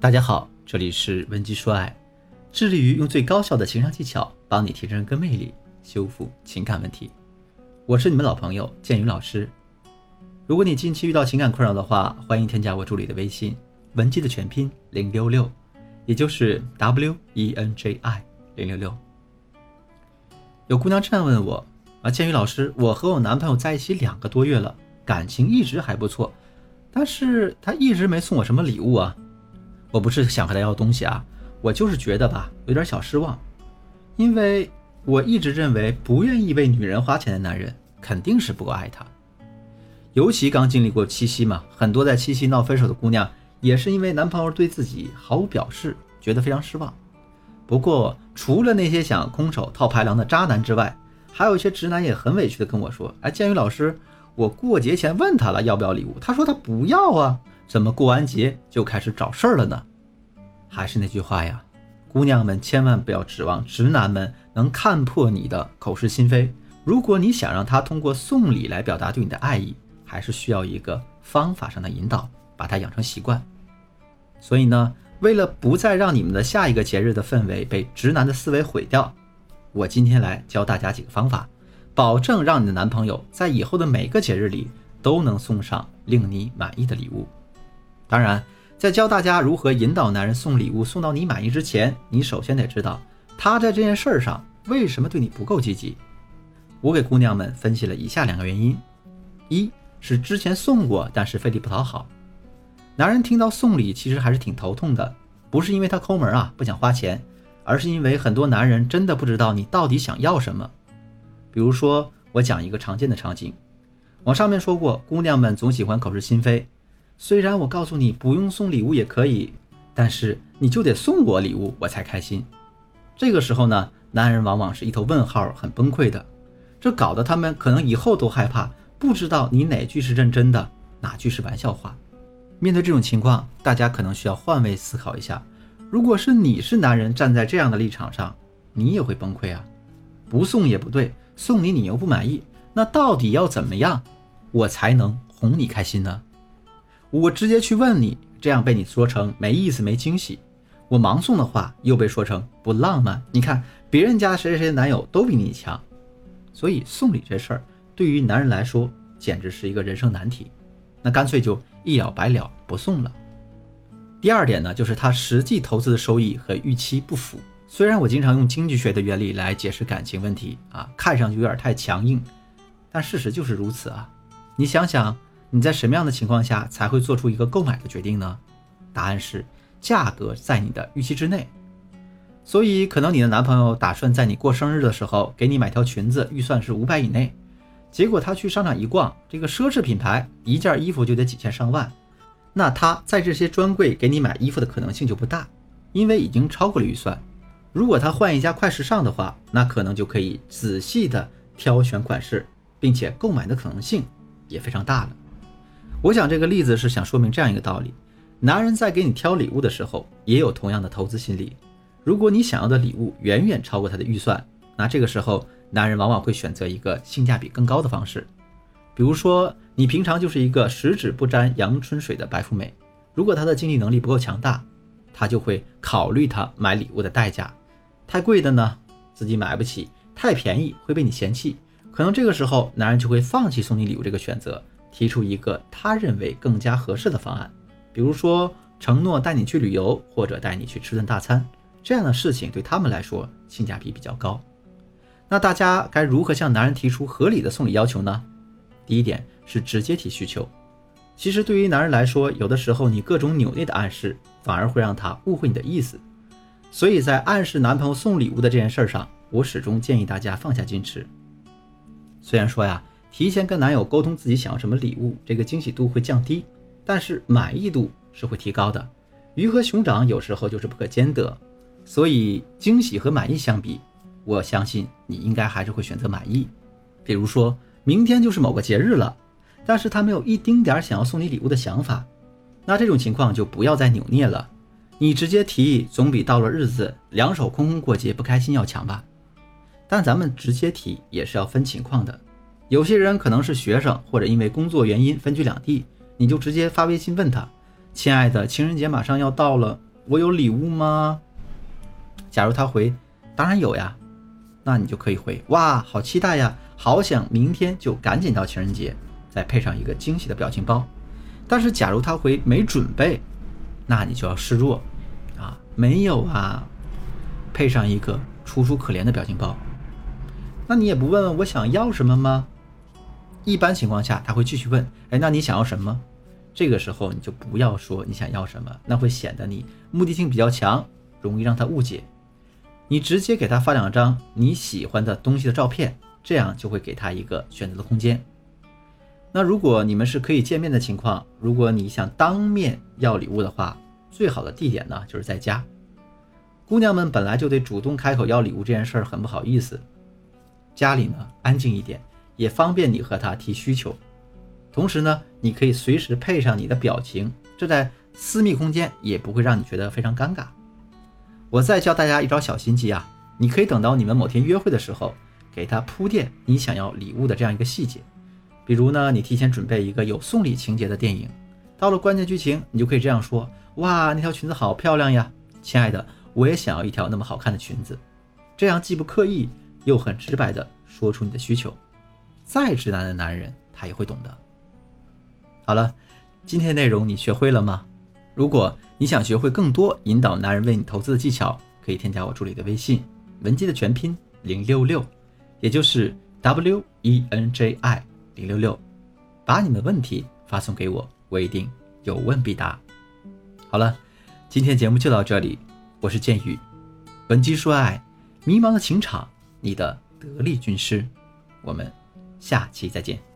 大家好，这里是文姬说爱，致力于用最高效的情商技巧帮你提升人格魅力，修复情感问题。我是你们老朋友建宇老师。如果你近期遇到情感困扰的话，欢迎添加我助理的微信文姬的全拼零六六，也就是 W E N J I 零六六。有姑娘这样问我啊，建宇老师，我和我男朋友在一起两个多月了，感情一直还不错，但是他一直没送我什么礼物啊。我不是想和他要东西啊，我就是觉得吧，有点小失望，因为我一直认为不愿意为女人花钱的男人肯定是不够爱她。尤其刚经历过七夕嘛，很多在七夕闹分手的姑娘也是因为男朋友对自己毫无表示，觉得非常失望。不过除了那些想空手套白狼的渣男之外，还有一些直男也很委屈的跟我说：“哎，建宇老师，我过节前问他了要不要礼物，他说他不要啊。”怎么过完节就开始找事儿了呢？还是那句话呀，姑娘们千万不要指望直男们能看破你的口是心非。如果你想让他通过送礼来表达对你的爱意，还是需要一个方法上的引导，把他养成习惯。所以呢，为了不再让你们的下一个节日的氛围被直男的思维毁掉，我今天来教大家几个方法，保证让你的男朋友在以后的每个节日里都能送上令你满意的礼物。当然，在教大家如何引导男人送礼物送到你满意之前，你首先得知道他在这件事儿上为什么对你不够积极。我给姑娘们分析了以下两个原因：一是之前送过，但是费力不讨好。男人听到送礼其实还是挺头痛的，不是因为他抠门啊不想花钱，而是因为很多男人真的不知道你到底想要什么。比如说，我讲一个常见的场景，我上面说过，姑娘们总喜欢口是心非。虽然我告诉你不用送礼物也可以，但是你就得送我礼物，我才开心。这个时候呢，男人往往是一头问号，很崩溃的。这搞得他们可能以后都害怕，不知道你哪句是认真的，哪句是玩笑话。面对这种情况，大家可能需要换位思考一下。如果是你是男人，站在这样的立场上，你也会崩溃啊。不送也不对，送你你又不满意，那到底要怎么样，我才能哄你开心呢？我直接去问你，这样被你说成没意思、没惊喜；我盲送的话又被说成不浪漫。你看，别人家谁谁谁的男友都比你强，所以送礼这事儿对于男人来说简直是一个人生难题。那干脆就一了百了，不送了。第二点呢，就是他实际投资的收益和预期不符。虽然我经常用经济学的原理来解释感情问题啊，看上去有点太强硬，但事实就是如此啊。你想想。你在什么样的情况下才会做出一个购买的决定呢？答案是价格在你的预期之内。所以，可能你的男朋友打算在你过生日的时候给你买条裙子，预算是五百以内。结果他去商场一逛，这个奢侈品牌一件衣服就得几千上万，那他在这些专柜给你买衣服的可能性就不大，因为已经超过了预算。如果他换一家快时尚的话，那可能就可以仔细的挑选款式，并且购买的可能性也非常大了。我讲这个例子是想说明这样一个道理：男人在给你挑礼物的时候，也有同样的投资心理。如果你想要的礼物远远超过他的预算，那这个时候男人往往会选择一个性价比更高的方式。比如说，你平常就是一个十指不沾阳春水的白富美，如果他的经济能力不够强大，他就会考虑他买礼物的代价。太贵的呢，自己买不起；太便宜会被你嫌弃。可能这个时候，男人就会放弃送你礼物这个选择。提出一个他认为更加合适的方案，比如说承诺带你去旅游，或者带你去吃顿大餐，这样的事情对他们来说性价比比较高。那大家该如何向男人提出合理的送礼要求呢？第一点是直接提需求。其实对于男人来说，有的时候你各种扭捏的暗示，反而会让他误会你的意思。所以在暗示男朋友送礼物的这件事上，我始终建议大家放下矜持。虽然说呀。提前跟男友沟通自己想要什么礼物，这个惊喜度会降低，但是满意度是会提高的。鱼和熊掌有时候就是不可兼得，所以惊喜和满意相比，我相信你应该还是会选择满意。比如说明天就是某个节日了，但是他没有一丁点想要送你礼物的想法，那这种情况就不要再扭捏了，你直接提议总比到了日子两手空空过节不开心要强吧。但咱们直接提也是要分情况的。有些人可能是学生，或者因为工作原因分居两地，你就直接发微信问他：“亲爱的，情人节马上要到了，我有礼物吗？假如他回当然有呀，那你就可以回哇，好期待呀，好想明天就赶紧到情人节，再配上一个惊喜的表情包。但是假如他回没准备，那你就要示弱啊，没有啊，配上一个楚楚可怜的表情包。那你也不问问我想要什么吗？一般情况下他会继续问，哎，那你想要什么？这个时候你就不要说你想要什么，那会显得你目的性比较强，容易让他误解。你直接给他发两张你喜欢的东西的照片，这样就会给他一个选择的空间。那如果你们是可以见面的情况，如果你想当面要礼物的话，最好的地点呢就是在家。姑娘们本来就对主动开口要礼物这件事儿很不好意思，家里呢安静一点，也方便你和他提需求。同时呢，你可以随时配上你的表情，这在私密空间也不会让你觉得非常尴尬。我再教大家一招小心机啊，你可以等到你们某天约会的时候，给他铺垫你想要礼物的这样一个细节。比如呢，你提前准备一个有送礼情节的电影，到了关键剧情，你就可以这样说：哇，那条裙子好漂亮呀，亲爱的，我也想要一条那么好看的裙子。这样既不刻意，又很直白的说出你的需求。再直男的男人，他也会懂的。好了，今天的内容你学会了吗？如果你想学会更多引导男人为你投资的技巧，可以添加我助理的微信文姬的全拼零六六，也就是 W E N J I 零六六，把你的问题发送给我，我一定有问必答。好了，今天节目就到这里，我是剑宇，文姬说爱，迷茫的情场，你的得力军师，我们下期再见。